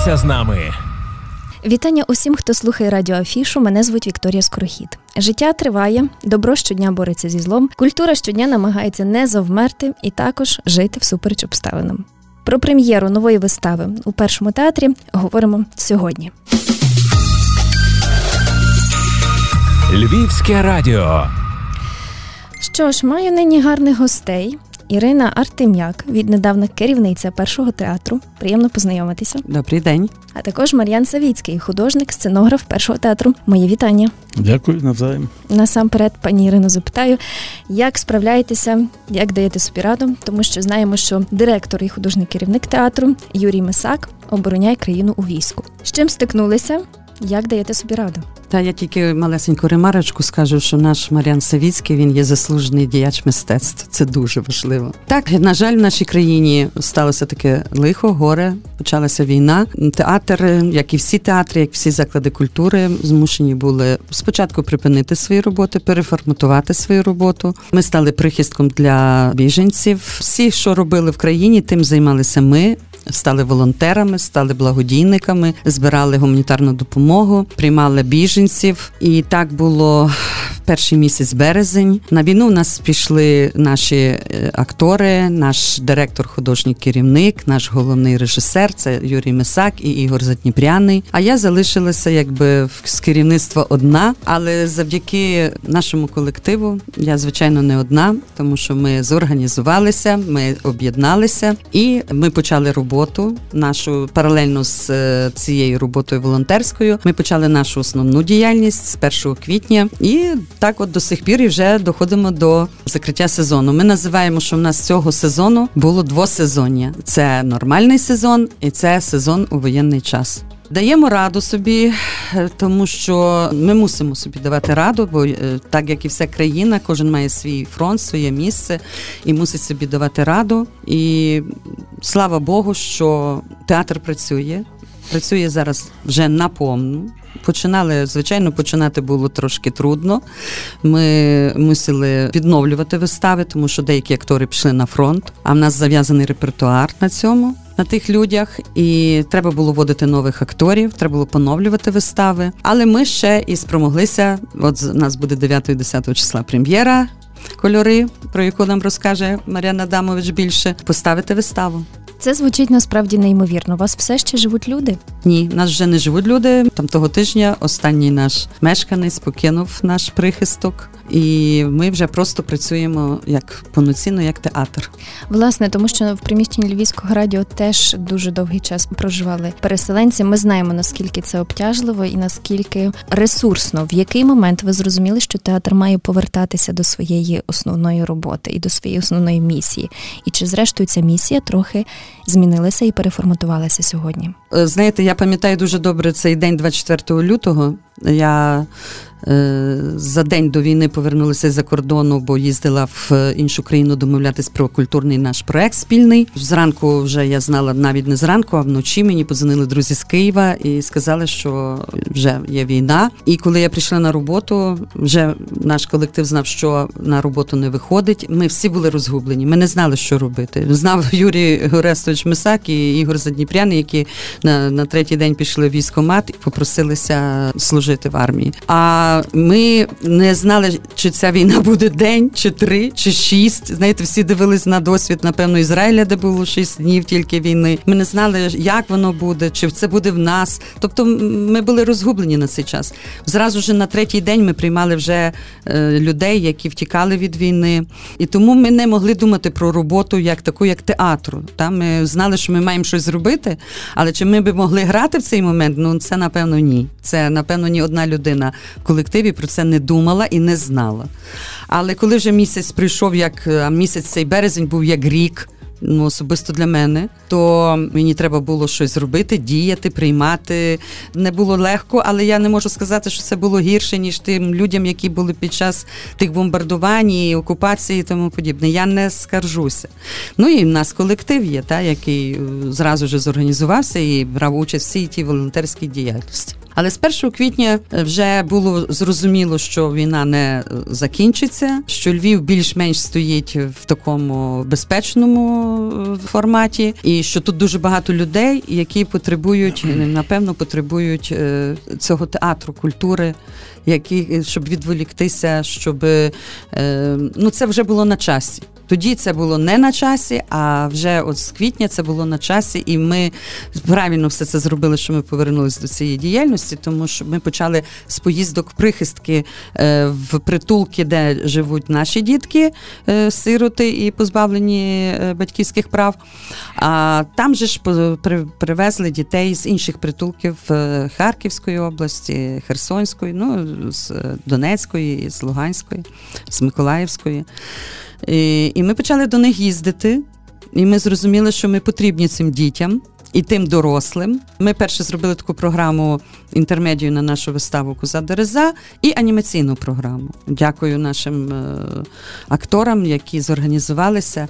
Залишайся з нами. Вітання усім, хто слухає радіо Афішу. Мене звуть Вікторія Скорохід. Життя триває, добро щодня бореться зі злом. Культура щодня намагається не завмерти і також жити всупереч обставинам. Про прем'єру нової вистави у першому театрі говоримо сьогодні. Львівське радіо. Що ж, маю нині гарних гостей. Ірина Артем'як, віднедавна керівниця першого театру. Приємно познайомитися. Добрий день. А також Мар'ян Савіцький, художник, сценограф першого театру. Мої вітання. Дякую навзаєм. Насамперед, пані Ірино, запитаю, як справляєтеся, як даєте собі раду, тому що знаємо, що директор і художній керівник театру Юрій Мисак обороняє країну у війську. З чим стикнулися? Як даєте собі раду? Та я тільки малесеньку ремарочку скажу, що наш Мар'ян Савіцький він є заслужений діяч мистецтв. Це дуже важливо. Так, на жаль, в нашій країні сталося таке лихо, горе. Почалася війна. Театр, як і всі театри, як всі заклади культури, змушені були спочатку припинити свої роботи, переформатувати свою роботу. Ми стали прихистком для біженців. Всі, що робили в країні, тим займалися ми. Стали волонтерами, стали благодійниками, збирали гуманітарну допомогу, приймали біженців, і так було перший місяць березень. На війну у нас пішли наші е, актори, наш директор, художній керівник, наш головний режисер це Юрій Мисак і Ігор Задніпряний. А я залишилася якби з керівництва одна, але завдяки нашому колективу я звичайно не одна, тому що ми зорганізувалися, ми об'єдналися і ми почали роботу. Нашу паралельно з е, цією роботою волонтерською. Ми почали нашу основну діяльність з 1 квітня і так, от до сих пір і вже доходимо до закриття сезону. Ми називаємо, що в нас цього сезону було двосезоння. Це нормальний сезон і це сезон у воєнний час. Даємо раду собі, е, тому що ми мусимо собі давати раду, бо е, так як і вся країна, кожен має свій фронт, своє місце і мусить собі давати раду. І слава Богу, що театр працює. Працює зараз вже наповну. Починали, звичайно, починати було трошки трудно. Ми мусили відновлювати вистави, тому що деякі актори пішли на фронт, а в нас зав'язаний репертуар на цьому. На тих людях, і треба було вводити нових акторів, треба було поновлювати вистави. Але ми ще і спромоглися. От у нас буде 9-10 числа прем'єра кольори, про яку нам розкаже Мар'яна Адамович більше, поставити виставу. Це звучить насправді неймовірно. У вас все ще живуть люди? Ні, нас вже не живуть люди. Там того тижня останній наш мешканець покинув наш прихисток, і ми вже просто працюємо як повноцінно, як театр. Власне, тому що в приміщенні Львівського радіо теж дуже довгий час проживали переселенці. Ми знаємо наскільки це обтяжливо і наскільки ресурсно, в який момент ви зрозуміли, що театр має повертатися до своєї основної роботи і до своєї основної місії. І чи зрештою ця місія трохи змінилася і переформатувалася сьогодні? Е, знаєте, я пам'ятаю дуже добре цей день 24 лютого. Я за день до війни повернулася за кордону, бо їздила в іншу країну домовлятись про культурний наш проект спільний. Зранку вже я знала навіть не зранку, а вночі мені подзвонили друзі з Києва і сказали, що вже є війна. І коли я прийшла на роботу, вже наш колектив знав, що на роботу не виходить. Ми всі були розгублені. Ми не знали, що робити. Знав Юрій Горестович Мисак і Ігор Задніпряний, які на на третій день пішли в військомат і попросилися служити в армії. А ми не знали, чи ця війна буде день, чи три, чи шість. Знаєте, всі дивились на досвід, напевно, Ізраїля, де було шість днів тільки війни. Ми не знали, як воно буде, чи це буде в нас. Тобто, ми були розгублені на цей час. Зразу ж на третій день ми приймали вже е, людей, які втікали від війни, і тому ми не могли думати про роботу як таку, як театру. Та ми знали, що ми маємо щось зробити, але чи ми би могли грати в цей момент? Ну це напевно ні. Це напевно ні одна людина, коли колективі про це не думала і не знала. Але коли вже місяць прийшов, як місяць цей березень був як рік. Ну, особисто для мене, то мені треба було щось зробити, діяти, приймати. Не було легко, але я не можу сказати, що це було гірше, ніж тим людям, які були під час тих бомбардувань, і окупації і тому подібне. Я не скаржуся. Ну і в нас колектив є, та, який е, зразу ж зорганізувався і брав участь в всій тій волонтерській діяльності. Але з 1 квітня е, вже було зрозуміло, що війна не е, закінчиться, що Львів більш-менш стоїть в такому безпечному форматі, і що тут дуже багато людей, які потребують, напевно, потребують цього театру, культури, які щоб відволіктися, щоб ну це вже було на часі. Тоді це було не на часі, а вже от з квітня це було на часі, і ми правильно все це зробили, що ми повернулися до цієї діяльності, тому що ми почали з поїздок прихистки е, в притулки, де живуть наші дітки, е, сироти і позбавлені е, батьківських прав. А там же ж привезли дітей з інших притулків Харківської області, Херсонської, ну з Донецької, з Луганської, з Миколаївської. І, ми почали до них їздити, і ми зрозуміли, що ми потрібні цим дітям і тим дорослим. Ми перше зробили таку програму інтермедію на нашу виставу Куза Дереза і анімаційну програму. Дякую нашим е, акторам, які зорганізувалися.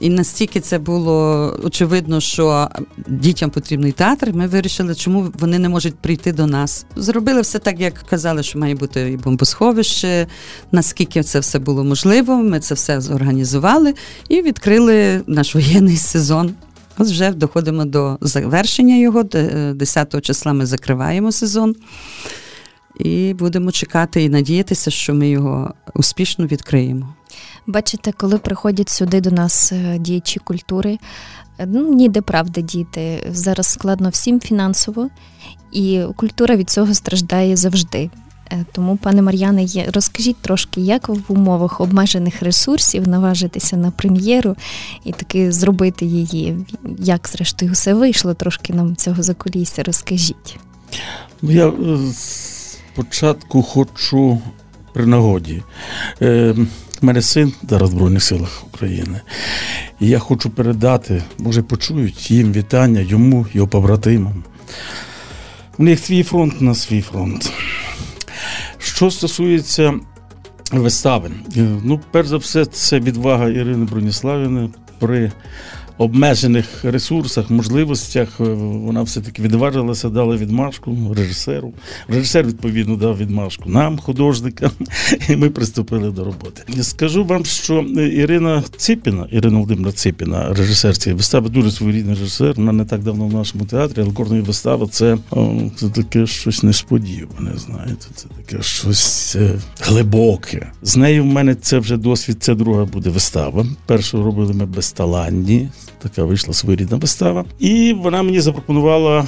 І настільки це було очевидно, що дітям потрібний театр. Ми вирішили, чому вони не можуть прийти до нас. Зробили все так, як казали, що має бути і бомбосховище. Наскільки це все було можливо, ми це все зорганізували і відкрили наш воєнний сезон. Ось вже доходимо до завершення його. 10 е, числа ми закриваємо сезон і будемо чекати і надіятися, що ми його успішно відкриємо. Бачите, коли приходять сюди до нас е, діячі культури, е, ну ніде правда діти. Зараз складно всім фінансово, і культура від цього страждає завжди. Е, тому, пане Мар'яне, розкажіть трошки, як в умовах обмежених ресурсів наважитися на прем'єру і таки зробити її. Як зрештою все вийшло? Трошки нам цього закулісся, розкажіть. Ну, я спочатку хочу при нагоді. Е, у мене син зараз в Збройних силах України. І я хочу передати, може почують їм вітання йому, його побратимам. У них свій фронт на свій фронт. Що стосується вистави, ну, перш за все, це відвага Ірини Броніславіни при обмежених ресурсах, можливостях е, вона все-таки відважилася, дала відмашку режисеру. Режисер, відповідно, дав відмашку нам, художникам, і ми приступили до роботи. Скажу вам, що Ірина Ципіна, Ірина Володимира Ципіна, режисер цієї вистави, дуже своєрідний режисер. Вона не так давно в нашому театрі, але кожної вистави це, це таке щось несподіване. Знаєте, це таке щось е, глибоке. З нею в мене це вже досвід. Це друга буде вистава. Першу робили ми безталанні така вийшла своєрідна вистава. І вона мені запропонувала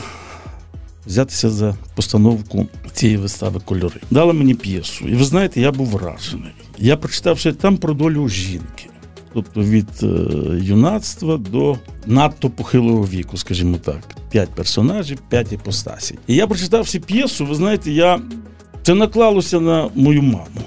взятися за постановку цієї вистави кольори. Дала мені п'єсу. І ви знаєте, я був вражений. Я прочитав що там про долю жінки. Тобто від е, юнацтва до надто похилого віку, скажімо так, п'ять персонажів, п'ять іпостасій. І я прочитав всі п'єсу, ви знаєте, я це наклалося на мою маму.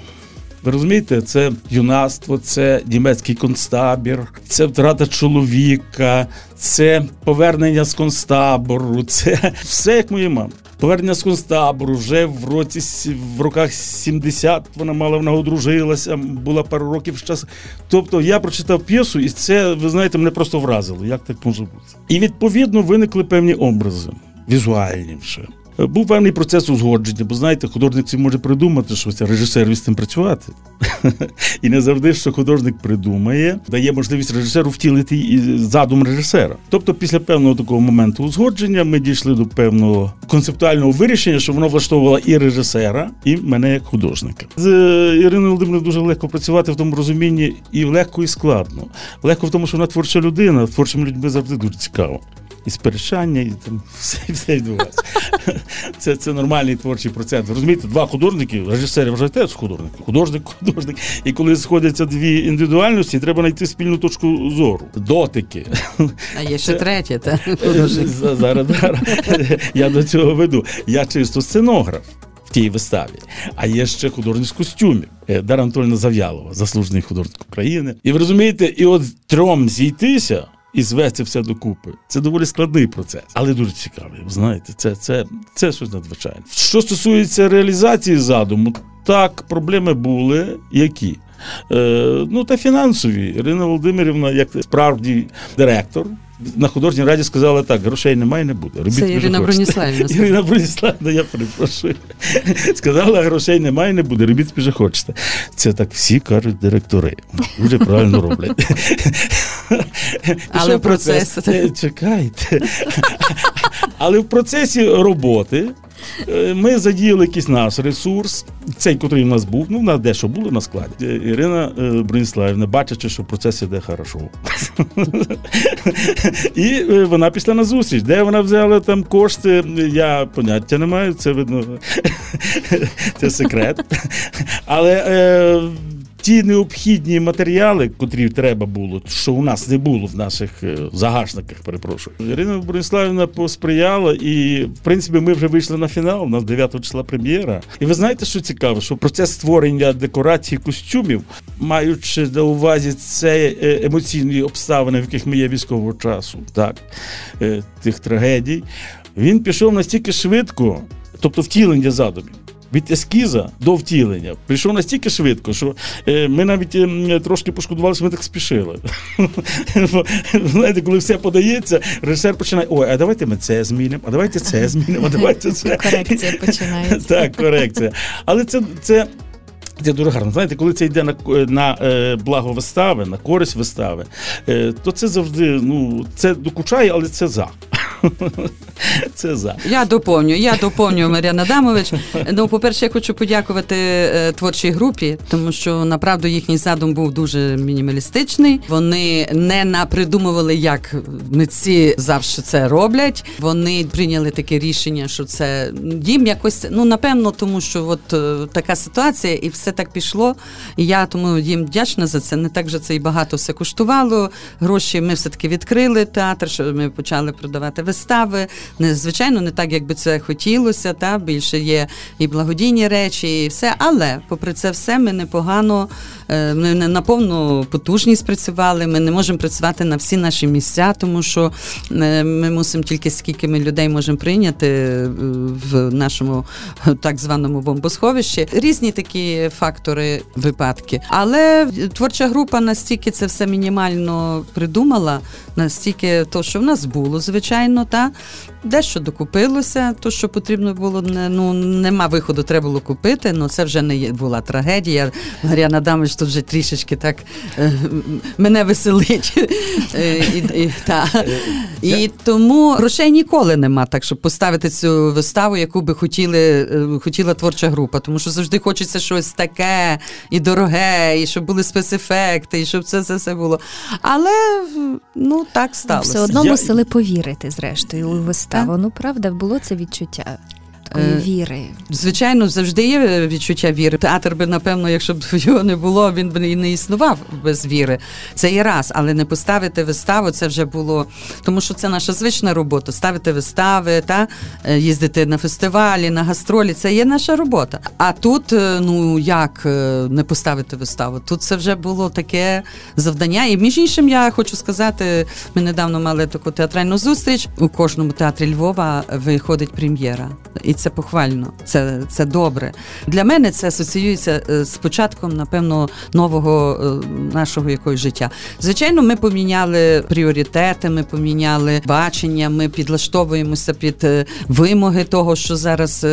Ви розумієте, це юнацтво, це німецький концтабір, це втрата чоловіка, це повернення з концтабору, це все як моя мама. Повернення з концтабору вже в році в роках 70 вона мала вона одружилася, була пару років час. Тобто я прочитав п'єсу, і це, ви знаєте, мене просто вразило. Як так може бути? І відповідно виникли певні образи, візуальні вже. Був певний процес узгодження, бо знаєте, художник це може придумати щось, а режисер з цим працювати. І не завжди, що художник придумає, дає можливість режисеру втілити задум режисера. Тобто, після певного такого моменту узгодження ми дійшли до певного концептуального вирішення, що воно влаштовувало і режисера, і мене як художника. З е, Іриною Володимирівною дуже легко працювати в тому розумінні і легко, і складно. Легко в тому, що вона творча людина, творчими людьми завжди дуже цікаво і сперечання, і там все все відбувається. Це це нормальний творчий процес. Розумієте, два художники, режисери вважають теж художник, художник, художник. І коли сходяться дві індивідуальності, треба знайти спільну точку зору, дотики. А є ще третє, та зараз, зараз я до цього веду. Я чисто сценограф. В тій виставі, а є ще художник з костюмів е, Дара Анатольна Зав'ялова, заслужений художник України. І ви розумієте, і от трьом зійтися і звести все докупи. Це доволі складний процес, але дуже цікавий. Ви знаєте, це це, це щось надзвичайне. Що стосується реалізації задуму, так проблеми були які. Е, Ну та фінансові. Ірина Володимирівна, як справді директор. На художній раді сказали так, грошей немає, не буде. Робіть, Це Ірина Броніславівна. Ірина Броніславівна, я перепрошую. Сказала, грошей немає, не буде. Робіть спіже хочете. Це так всі кажуть директори. Дуже правильно роблять. Але в процесі. Е, чекайте. Але в процесі роботи ми задіяли якийсь наш ресурс, цей, який у нас був, ну, в нас дещо було на складі. Е, Ірина е, Брониславівна, бачачи, що процес іде хорошо. І вона пішла на зустріч. Де вона взяла там кошти, я поняття не маю, це видно, це секрет. Але ті необхідні матеріали, котрі треба було, що у нас не було в наших е, загашниках, перепрошую. Ірина Брониславівна посприяла, і в принципі ми вже вийшли на фінал. У нас 9 числа прем'єра. І ви знаєте, що цікаво, що процес створення декорацій костюмів, маючи на увазі це е, емоційні обставини, в яких ми є військового часу, так е, тих трагедій, він пішов настільки швидко, тобто втілення задумів від ескіза до втілення прийшов настільки швидко, що е, ми навіть е, трошки пошкодували, що ми так спішили. Знаєте, коли все подається, режисер починає: ой, а давайте ми це змінимо, а давайте це змінимо, а давайте це. Корекція починається. Так, корекція. Але це. це це дуже гарно. Знаєте, коли це йде на на е, благо вистави, на користь вистави, е, то це завжди ну, це докучає, але це за. Це за. Я доповню, я доповню Мар'яна Адамович. Ну, по-перше, я хочу подякувати е, творчій групі, тому що направду їхній задум був дуже мінімалістичний. Вони не напридумували, як митці завжди це роблять. Вони прийняли таке рішення, що це їм якось, ну напевно, тому що от е, така ситуація, і все так пішло. І я тому їм вдячна за це. Не так же це і багато все коштувало. Гроші ми все таки відкрили театр, що ми почали продавати. Не звичайно, не так, як би це хотілося. Та більше є і благодійні речі, і все. Але попри це все, ми непогано ми не на повну потужність працювали. Ми не можемо працювати на всі наші місця, тому що е, ми мусимо тільки скільки ми людей можемо прийняти е, в нашому так званому бомбосховищі. Різні такі фактори, випадки. Але творча група настільки це все мінімально придумала, настільки то, що в нас було, звичайно, та дещо докупилося, то що потрібно було, ну нема виходу, треба було купити. але це вже не була трагедія. Мар'яна Адамович тут вже трішечки так е, мене веселить. Е, і, і, та. і тому грошей ніколи нема, так щоб поставити цю виставу, яку би хотіли, е, хотіла творча група. Тому що завжди хочеться щось таке і дороге, і щоб були спецефекти, і щоб це, це все було. Але ну так сталося. Все одно мусили повірити, зрештою, у виставу. Ну правда, було це відчуття такої е, віри. Звичайно, завжди є відчуття віри. Театр би, напевно, якщо б його не було, він би і не існував без віри. Це є раз, але не поставити виставу це вже було. Тому що це наша звична робота. Ставити вистави, та е, їздити на фестивалі, на гастролі. Це є наша робота. А тут, е, ну як не поставити виставу? Тут це вже було таке завдання. І між іншим, я хочу сказати, ми недавно мали таку театральну зустріч. У кожному театрі Львова виходить прем'єра. І це похвально, це це добре. Для мене це асоціюється е, з початком, напевно, нового е, нашого якогось життя. Звичайно, ми поміняли пріоритети, ми поміняли бачення, ми підлаштовуємося під е, вимоги того, що зараз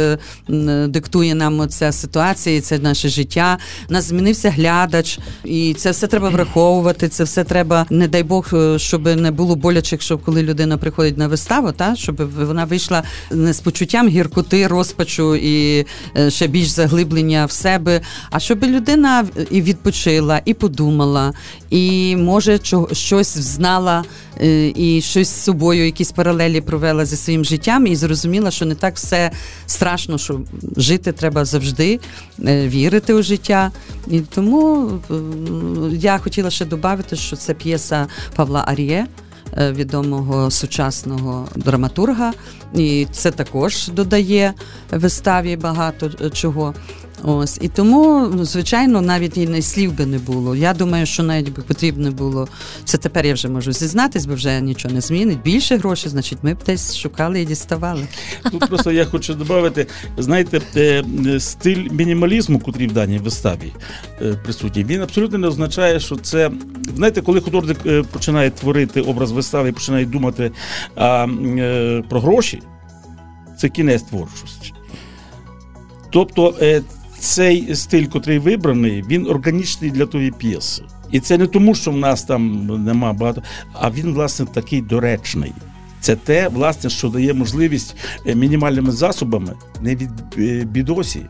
диктує нам ця ситуація, це наше життя. Нас змінився глядач, і це все треба враховувати. Це все треба, не дай Бог, щоб не було боляче, щоб коли людина приходить на виставу, та щоб вона вийшла не з почуттям гіркоти гіркоти, розпачу і е, ще більш заглиблення в себе. А щоб людина і відпочила, і подумала, і може щось знала, е, і щось з собою, якісь паралелі провела зі своїм життям, і зрозуміла, що не так все страшно, що жити треба завжди, е, вірити у життя. І тому я хотіла ще додати, що це п'єса Павла Аріє. Е, відомого сучасного драматурга, і це також додає виставі багато е, чого. Ось і тому, звичайно, навіть і слів би не було. Я думаю, що навіть би потрібно було це. Тепер я вже можу зізнатись, бо вже нічого не змінить. Більше грошей, значить, ми б десь шукали і діставали. Тут просто я хочу додати, знаєте, е, стиль мінімалізму, котрий в даній виставі е, присутній, він абсолютно не означає, що це знаєте, коли художник е, починає творити образ вистави і починає думати а, про гроші, це кінець творчості. Тобто цей стиль, котрий вибраний, він органічний для тої п'єси. І це не тому, що в нас там нема багато, а він, власне, такий доречний. Це те, власне, що дає можливість е, мінімальними засобами, не від е, бідосі,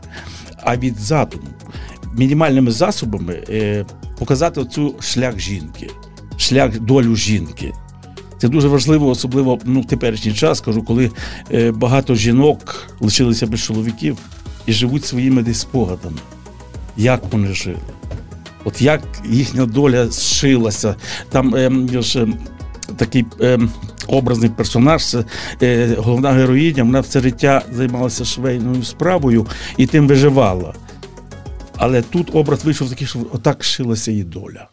а від задуму, мінімальними засобами е, показати оцю шлях жінки, шлях долю жінки. Це дуже важливо, особливо ну, в теперішній час, кажу, коли багато жінок лишилися без чоловіків і живуть своїми десь спогадами, як вони жили. От як їхня доля зшилася. Там е, ж, такий е, образний персонаж, це е, головна героїня, вона все життя займалася швейною справою і тим виживала. Але тут образ вийшов такий, що отак шилася її доля.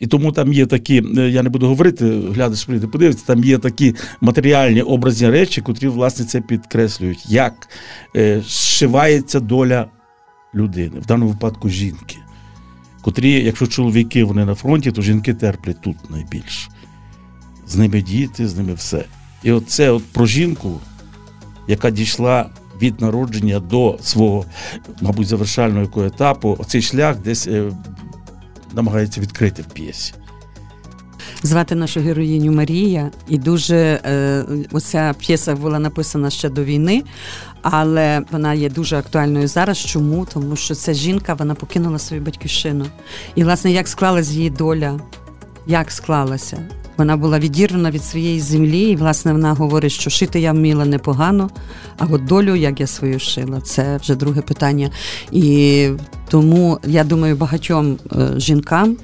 І тому там є такі, е, я не буду говорити, глядач прийде, подивиться, там є такі матеріальні образні речі, котрі, власне, це підкреслюють, як е, зшивається доля людини, в даному випадку жінки. Котрі, якщо чоловіки вони на фронті, то жінки терплять тут найбільше з ними діти, з ними все. І оце от про жінку, яка дійшла від народження до свого, мабуть, завершального етапу, оцей шлях десь е, намагається відкрити в п'єсі. Звати нашу героїню Марія, і дуже е, оця п'єса була написана ще до війни, але вона є дуже актуальною зараз. Чому? Тому що ця жінка вона покинула свою батьківщину. І, власне, як склалась її доля, як склалася? Вона була відірвана від своєї землі, і власне вона говорить, що шити я вміла непогано, а от долю, як я свою шила, це вже друге питання. І тому я думаю, багатьом е, жінкам.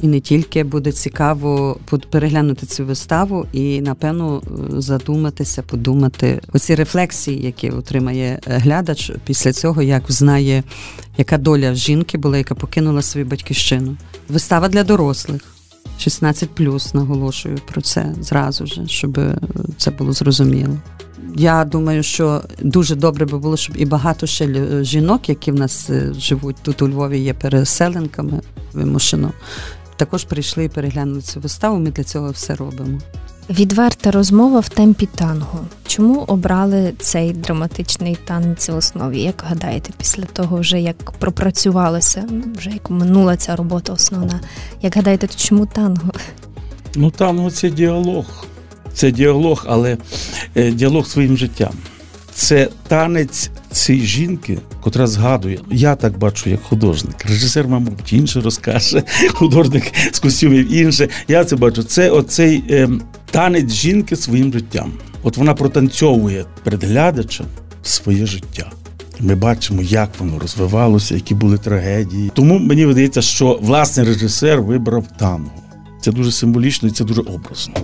І не тільки буде цікаво переглянути цю виставу і, напевно, е, задуматися, подумати оці рефлексії, які отримає е, глядач після цього, як знає, яка доля жінки була, яка покинула свою батьківщину. Вистава для дорослих. 16 плюс наголошую про це зразу ж, щоб е, це було зрозуміло. Я думаю, що дуже добре би було, щоб і багато ще жінок, які в нас е, живуть тут у Львові, є переселенками вимушено, також прийшли і переглянули цю виставу. Ми для цього все робимо. Відверта розмова в темпі танго. Чому обрали цей драматичний танець в основі? Як гадаєте, після того, вже як пропрацювалося, вже як минула ця робота основна? Як гадаєте, чому танго? Ну, танго це діалог. Це діалог, але е, діалог своїм життям. Це танець цієї жінки, котра згадує. Я так бачу, як художник. Режисер, мабуть, інше розкаже, художник з костюмів інше. Я це бачу. Це оцей е, танець жінки своїм життям. От вона протанцьовує перед глядачем своє життя. Ми бачимо, як воно розвивалося, які були трагедії. Тому мені видається, що власне режисер вибрав танго. Це дуже символічно і це дуже образно.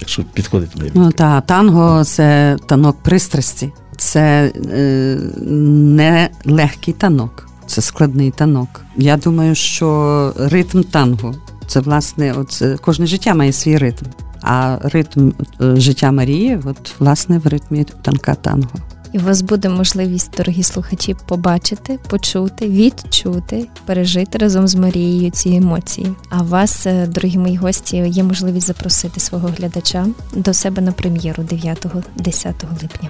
Якщо підходить мені. Ну та танго це танок пристрасті, це е, не легкий танок, це складний танок. Я думаю, що ритм танго це власне, от кожне життя має свій ритм. А ритм е, життя Марії, от власне в ритмі танка танго. І у вас буде можливість, дорогі слухачі, побачити, почути, відчути, пережити разом з Марією ці емоції. А вас, е, дорогі мої гості, є можливість запросити свого глядача до себе на прем'єру 9-10 липня.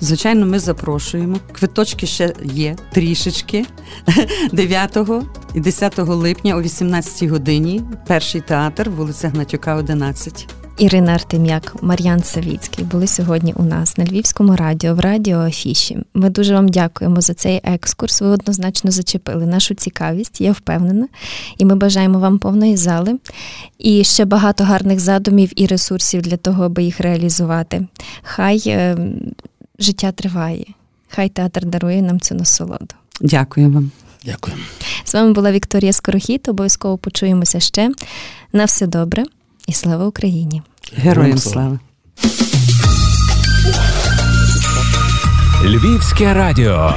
Звичайно, ми запрошуємо. Квиточки ще є трішечки 9 і 10 липня о 18 годині. Перший театр, вулиця Гнатюка, 11. Ірина Артем'як, Мар'ян Савіцький були сьогодні у нас на Львівському радіо в Радіо Афіші. Ми дуже вам дякуємо за цей екскурс. Ви однозначно зачепили нашу цікавість, я впевнена. І ми бажаємо вам повної зали і ще багато гарних задумів і ресурсів для того, аби їх реалізувати. Хай е, життя триває, хай театр дарує нам цю насолоду. Дякую вам. Дякую. З вами була Вікторія Скорохіт. Обов'язково почуємося ще. На все добре. І слава Україні! Героям слава! Львівське радіо.